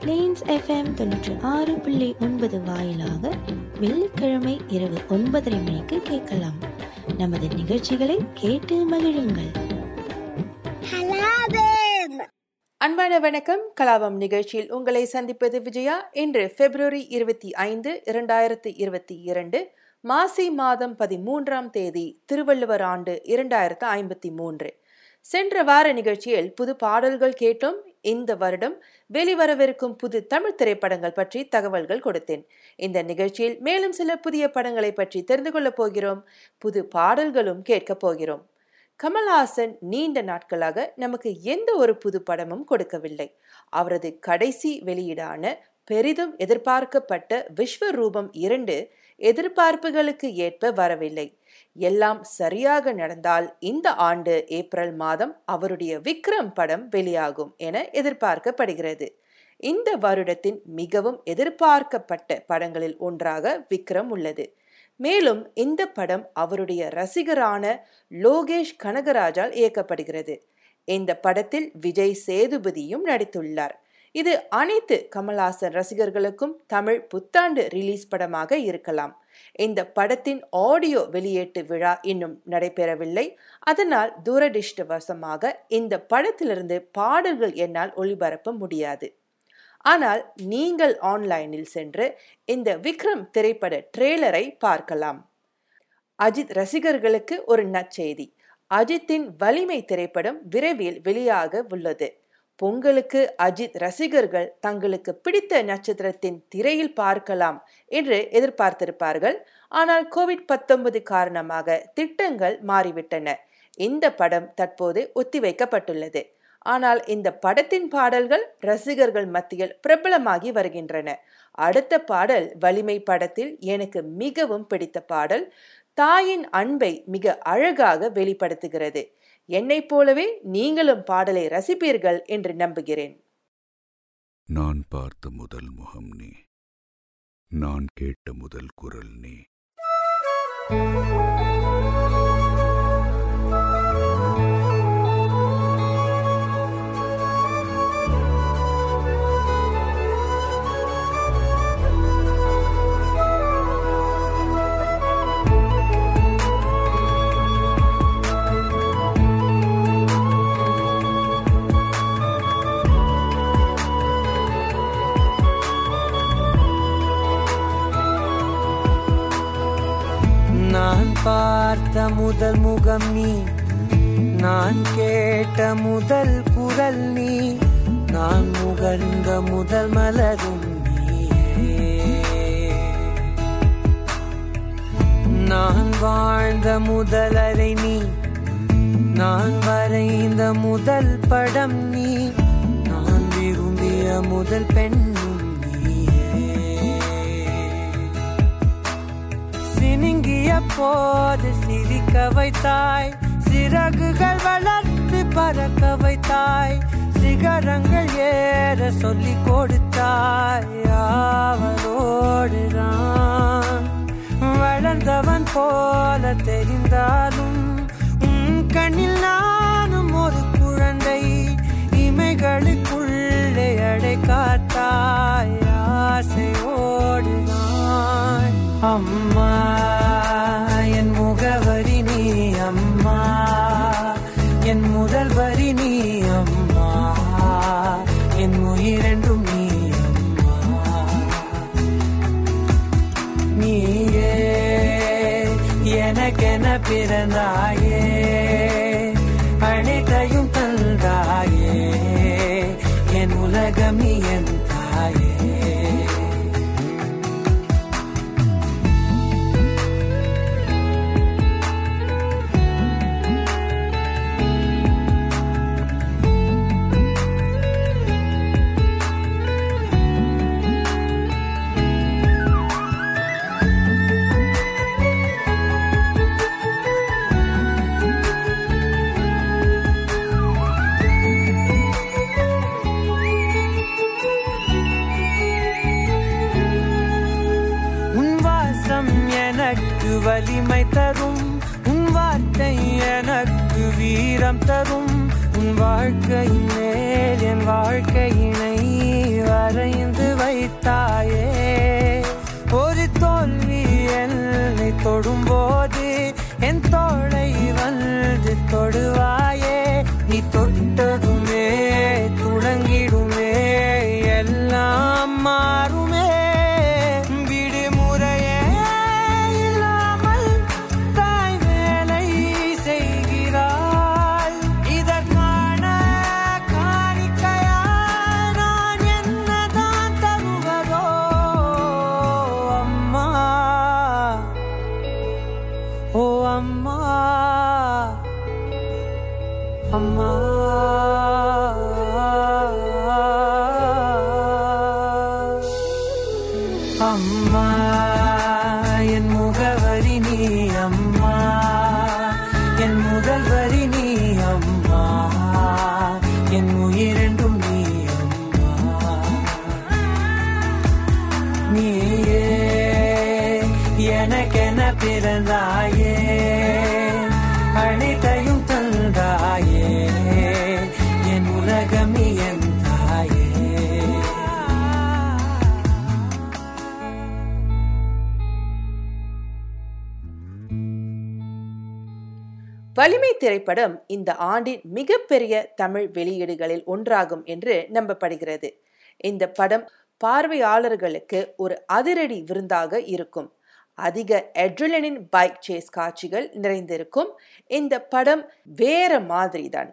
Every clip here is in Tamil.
பிளேன்ஸ் எஃப்எம் தொண்ணூற்றி ஆறு புள்ளி ஒன்பது வாயிலாக வெள்ளிக்கிழமை இரவு ஒன்பதரை மணிக்கு கேட்கலாம். நமது நிகழ்ச்சிகளை கேட்டு மகிழுங்கள். அன்பான வணக்கம். கலாபம் நிகழ்ச்சியில் உங்களை சந்திப்பது விஜயா. இன்று பிப்ரவரி இருபத்தி ஐந்து இரண்டாயிரத்தி இருபத்தி இரண்டு மாசி மாதம் பதிமூன்றாம் தேதி திருவள்ளுவர் ஆண்டு இரண்டாயிரத்து ஐம்பத்தி மூன்று. சென்ற வார நிகழ்ச்சியில் புது பாடல்கள் கேட்டோம். இந்த வருடம் வெளிவரவிருக்கும் புது தமிழ் திரைப்படங்கள் பற்றி தகவல்கள் கொடுத்தேன். இந்த நிகழ்ச்சியில் மேலும் சில புதிய படங்களை பற்றி தெரிந்து கொள்ளப் போகிறோம். புது பாடல்களும் கேட்கப் போகிறோம். கமல்ஹாசன் நீண்ட நாட்களாக நமக்கு எந்த ஒரு புது படமும் கொடுக்கவில்லை. அவரது கடைசி வெளியீடான பெரிதும் எதிர்பார்க்கப்பட்ட விஸ்வரூபம் இரண்டு எதிர்பார்ப்புகளுக்கு ஏற்ப வரவில்லை. எல்லாம் சரியாக நடந்தால் இந்த ஆண்டு ஏப்ரல் மாதம் அவருடைய விக்ரம் படம் வெளியாகும் என எதிர்பார்க்கப்படுகிறது. இந்த வருடத்தின் மிகவும் எதிர்பார்க்கப்பட்ட படங்களில் ஒன்றாக விக்ரம் உள்ளது. மேலும் இந்த படம் அவருடைய ரசிகரான லோகேஷ் கனகராஜால் இயக்கப்படுகிறது. இந்த படத்தில் விஜய் சேதுபதியும் நடித்துள்ளார். இது அனைத்து கமல்ஹாசன் ரசிகர்களுக்கும் தமிழ் புத்தாண்டு ரிலீஸ் படமாக இருக்கலாம். இந்த படத்தின் ஆடியோ வெளியீட்டு விழா இன்னும் நடைபெறவில்லை. அதனால் துரதிருஷ்டவசமாக இந்த படத்திலிருந்து பாடல்கள் என்னால் ஒளிபரப்ப முடியாது. ஆனால் நீங்கள் ஆன்லைனில் சென்று இந்த விக்ரம் திரைப்பட ட்ரெய்லரை பார்க்கலாம். அஜித் ரசிகர்களுக்கு ஒரு நற்செய்தி. அஜித்தின் வலிமை திரைப்படம் விரைவில் வெளியாக உள்ளது. பொங்கலுக்கு அஜித் ரசிகர்கள் தங்களுக்கு பிடித்த நட்சத்திரத்தின் திரையில் பார்க்கலாம் என்று எதிர்பார்த்திருப்பார்கள். ஆனால் கோவிட் பத்தொன்பது காரணமாக திட்டங்கள் மாறிவிட்டன. இந்த படம் தற்போது ஒத்திவைக்கப்பட்டுள்ளது. ஆனால் இந்த படத்தின் பாடல்கள் ரசிகர்கள் மத்தியில் பிரபலமாகி வருகின்றன. அடுத்த பாடல் வலிமை படத்தில் எனக்கு மிகவும் பிடித்த பாடல் தாயின் அன்பை மிக அழகாக வெளிப்படுத்துகிறது. என்னைப் போலவே நீங்களும் பாடலை ரசிப்பீர்கள் என்று நம்புகிறேன். நான் பார்த்த முதல் முகம் நீ. நான் கேட்ட முதல் குரல் நீ. நான் பார்த்த முதல் முகம் நீ. நான் கேட்ட முதல் குரல் நீ. நான் முகர்ந்த முதல் மலரும் நான் வாழ்ந்த முதல் அறை நீ. நான் வரைந்த முதல் படம் நீ. நான் விரும்பிய முதல் பெண் சினுங்கிய சிரிக்க வைத்தாய். சிறகுகள் வளர்த்து பறக்க வைத்தாய். சிகரங்கள் ஏற சொல்லி கொடுத்தாய். அவரோடுதான் வளர்ந்தவன் போல தெரிந்த siento திரைப்படம் இந்த ஆண்டின் மிகப்பெரிய தமிழ் வெளியீடுகளில் ஒன்றாகும் என்று நம்பப்படுகிறது. இந்த படம் பார்வையாளர்களுக்கு ஒரு அதிரடி விருந்தாக இருக்கும். அதிக அட்ரிலனின் பைக் சேஸ் காட்சிகள் நிறைந்திருக்கும். இந்த படம் வேற மாதிரி தான்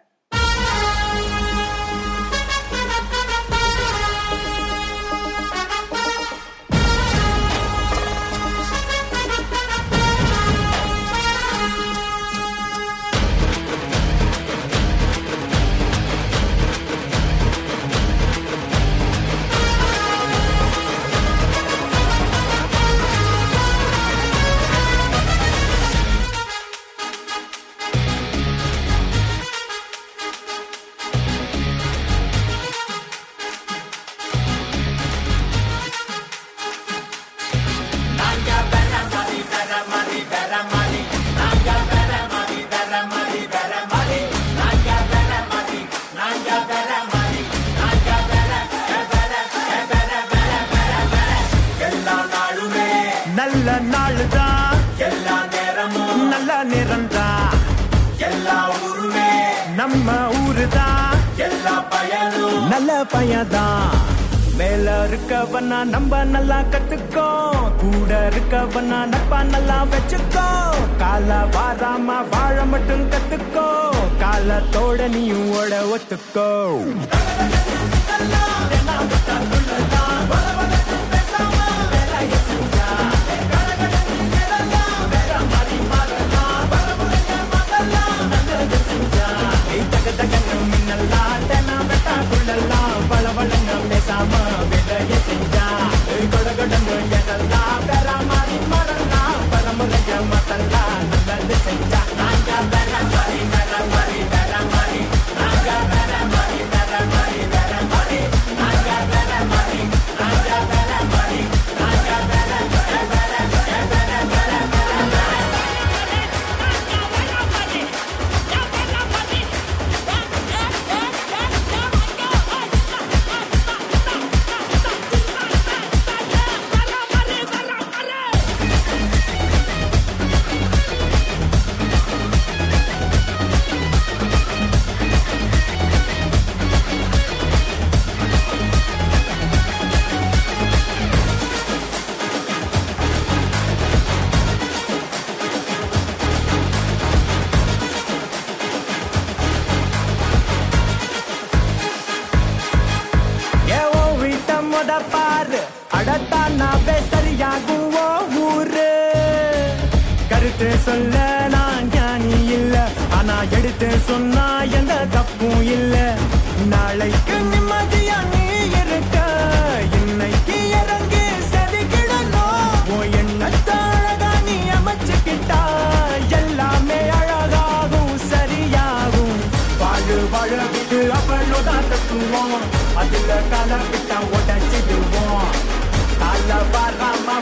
நல்ல பையன்தான். மேல இருக்கவனா நம்ம நல்லா கத்துக்கோ. கூட இருக்கவனா நப்பா நல்லா வச்சுக்கோ. கால வாராம வாழ மட்டும் கத்துக்கோ. காலத்தோட நீயும் ஓட ஒத்துக்கோ. I'm a let them miss a moment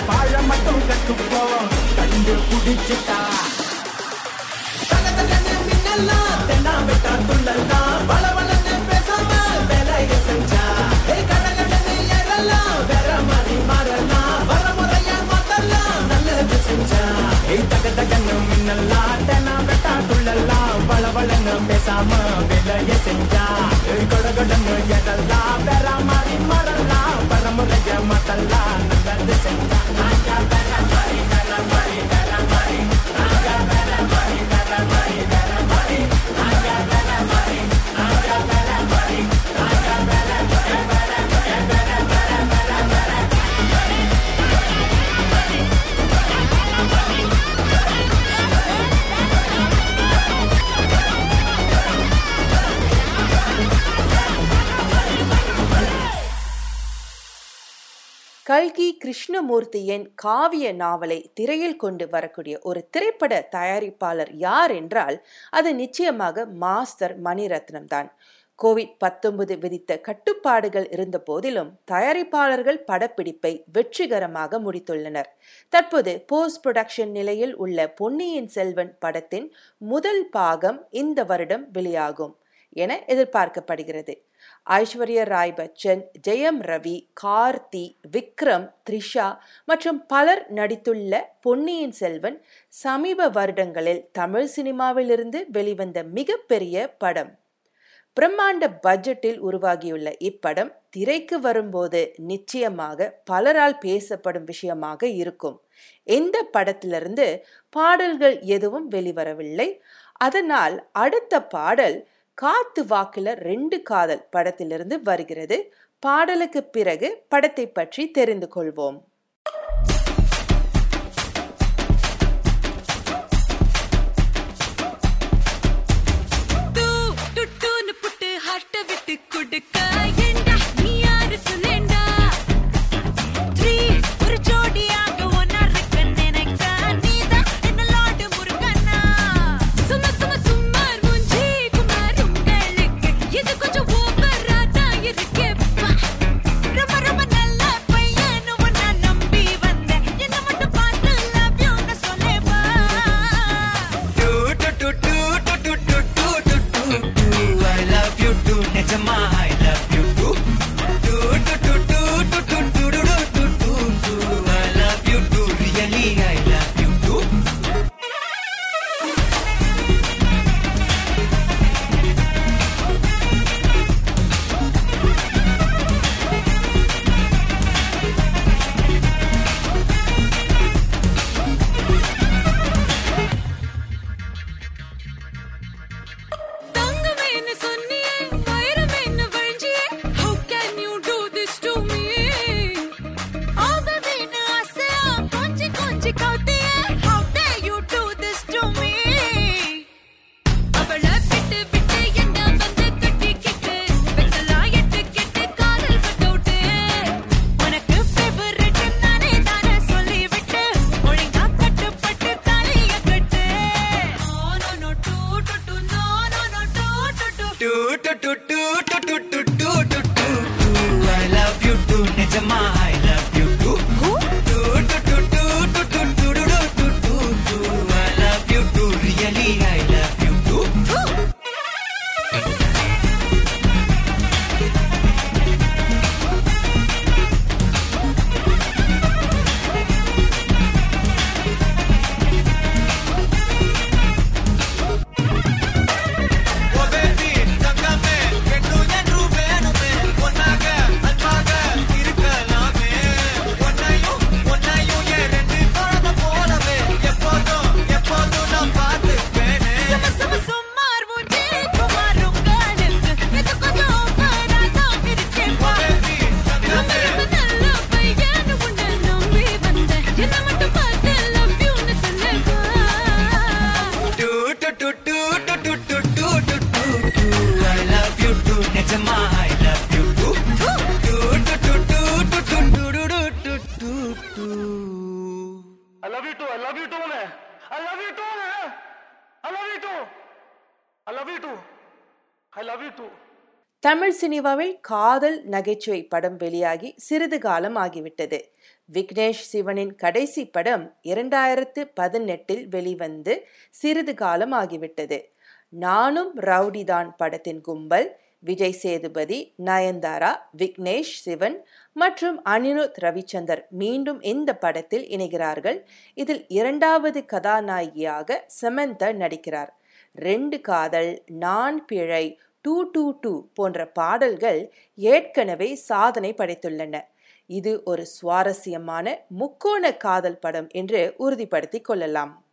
தாழ மட்டும் கட்டுப்போம் கண்டு பிடிச்சு கல்கி கிருஷ்ணமூர்த்தியின் காவிய நாவலை திரையில் கொண்டு வரக்கூடிய ஒரு திரைப்பட தயாரிப்பாளர் யார் என்றால் அது நிச்சயமாக மாஸ்டர் மணிரத்னம் தான். கோவிட் பத்தொன்பது விதித்த கட்டுப்பாடுகள் இருந்த போதிலும் தயாரிப்பாளர்கள் படப்பிடிப்பை வெற்றிகரமாக முடித்துள்ளனர். தற்போது போஸ்ட் புரொடக்ஷன் நிலையில் உள்ள பொன்னியின் செல்வன் படத்தின் முதல் பாகம் இந்த வருடம் வெளியாகும் என எதிர்பார்க்கப்படுகிறது. ஐஸ்வர்ய ராய் பச்சன் ஜெயம் ரவி கார்த்தி விக்ரம் த்ரிஷா மற்றும் பலர் நடித்துள்ள பொன்னியின் செல்வன் சமீப வருடங்களில் தமிழ் சினிமாவிலிருந்து வெளிவந்த மிகப்பெரிய படம். பிரம்மாண்ட பட்ஜெட்டில் உருவாகியுள்ள இப்படம் திரைக்கு வரும்போது நிச்சயமாக பலரால் பேசப்படும் விஷயமாக இருக்கும். இந்த படத்திலிருந்து பாடல்கள் எதுவும் வெளிவரவில்லை. அதனால் அடுத்த பாடல் காத்து வாக்குல ரெண்டு காதல் படத்திலிருந்து வருகிறது. பாடலுக்கு பிறகு படத்தை பற்றி தெரிந்து கொள்வோம். கொடுக்க லவ் யூ டூனு I love you டூனு I love you too I love you too I love you too Tamil சினிமாவில் காதல் நகைச்சுவை படம் வெளியாகி சிறிது காலம் ஆகிவிட்டது. விக்னேஷ் சிவனின் கடைசி படம் இரண்டாயிரத்து பதினெட்டில் வெளிவந்து சிறிது காலம் ஆகிவிட்டது. நானும் ரவுடிதான் படத்தின் கும்பல். விஜய் சேதுபதி நயன்தாரா விக்னேஷ் சிவன் மற்றும் அனிருத் ரவிச்சந்தர் மீண்டும் இந்த படத்தில் இணைகிறார்கள். இதில் இரண்டாவது கதாநாயகியாக சமந்தா நடிக்கிறார். ரெண்டு காதல் நான் பிழை டூ டூ டூ போன்ற பாடல்கள் ஏற்கனவே சாதனை படைத்துள்ளன. இது ஒரு சுவாரஸ்யமான முக்கோண காதல் படம் என்று உறுதிப்படுத்திக் கொள்ளலாம்.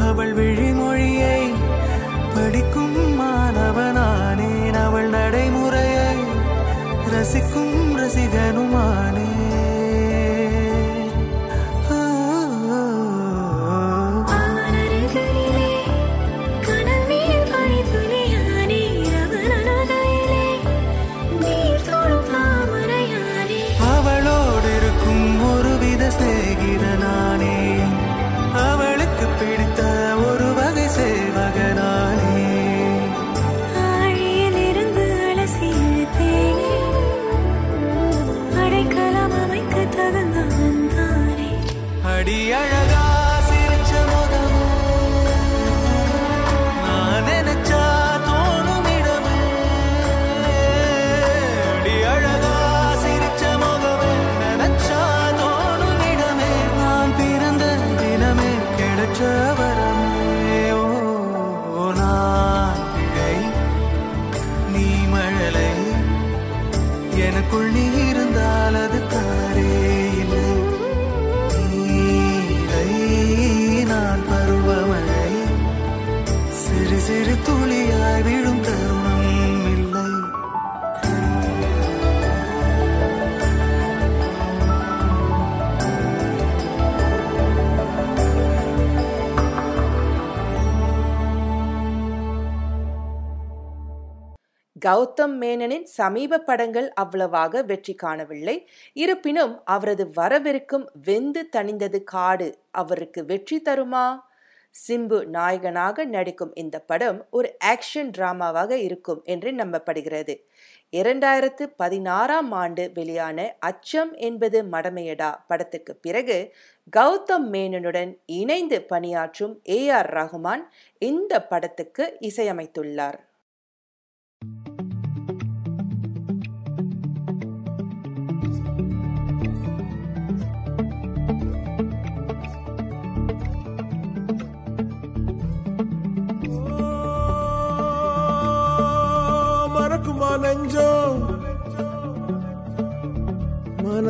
அவள் விழிமொழியை படிக்கும் மாணவனானேன். அவள் நடைமுறையை ரசிக்கும் ரசிகனுமானே கௌதம் மேனனின் சமீப படங்கள் அவ்வளவாக வெற்றி காணவில்லை. இருப்பினும் அவரது வரவிருக்கும் வெந்து தணிந்தது காடு அவருக்கு வெற்றி தருமா? சிம்பு நாயகனாக நடிக்கும் இந்த படம் ஒரு ஆக்ஷன் டிராமாவாக இருக்கும் என்று நம்பப்படுகிறது. இரண்டாயிரத்து பதினாறாம் ஆண்டு வெளியான அச்சம் என்பது மடமையடா படத்துக்கு பிறகு கௌதம் மேனனுடன் இணைந்து பணியாற்றும் ஏ ஆர் ரகுமான் இந்த படத்துக்கு இசையமைத்துள்ளார்.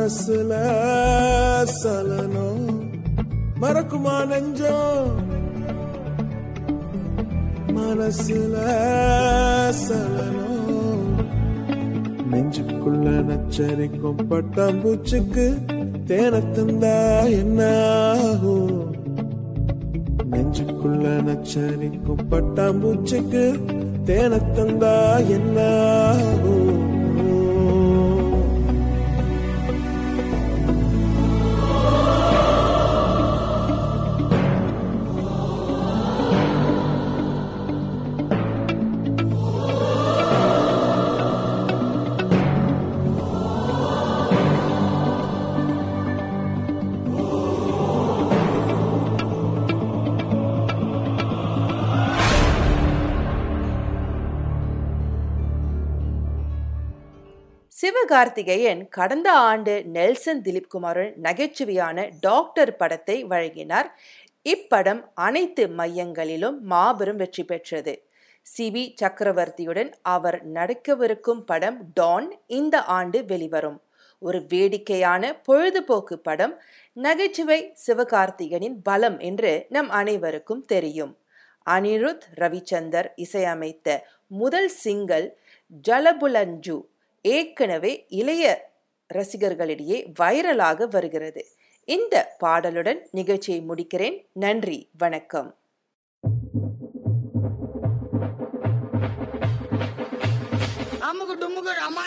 மனசுல சலனம். மறக்குமா நெஞ்சம்? மனசுல சலனம். நெஞ்சுக்குள்ள நச்சரிக்கும் பட்டாம்பூச்சுக்கு தேனத்தந்தா என்ன ஆகும் நெஞ்சுக்குள்ள நச்சரிக்கும் பட்டாம்பூச்சுக்கு தேனத்தந்தா என்ன ஆகும்? சிவகார்த்திகேயன் கடந்த ஆண்டு நெல்சன் திலீப்குமாரின் நகைச்சுவையான டாக்டர் படத்தை வழங்கினார். இப்படம் அனைத்து மையங்களிலும் மாபெரும் வெற்றி பெற்றது. சிவி சக்கரவர்த்தியுடன் அவர் நடிக்கவிருக்கும் படம் டான் இந்த ஆண்டு வெளிவரும். ஒரு வேடிக்கையான பொழுதுபோக்கு படம். நகைச்சுவை சிவகார்த்திகனின் பலம் என்று நம் அனைவருக்கும் தெரியும். அனிருத் ரவிச்சந்தர் இசையமைத்த முதல் சிங்கல் ஜலபுலஞ்சு ஏற்கனவே இளைய ரசிகர்களிடையே வைரலாக வருகிறது. இந்த பாடலுடன் நிகழ்ச்சியை முடிக்கிறேன். நன்றி. வணக்கம். அம்முக்கு டும்முக்கு அம்மா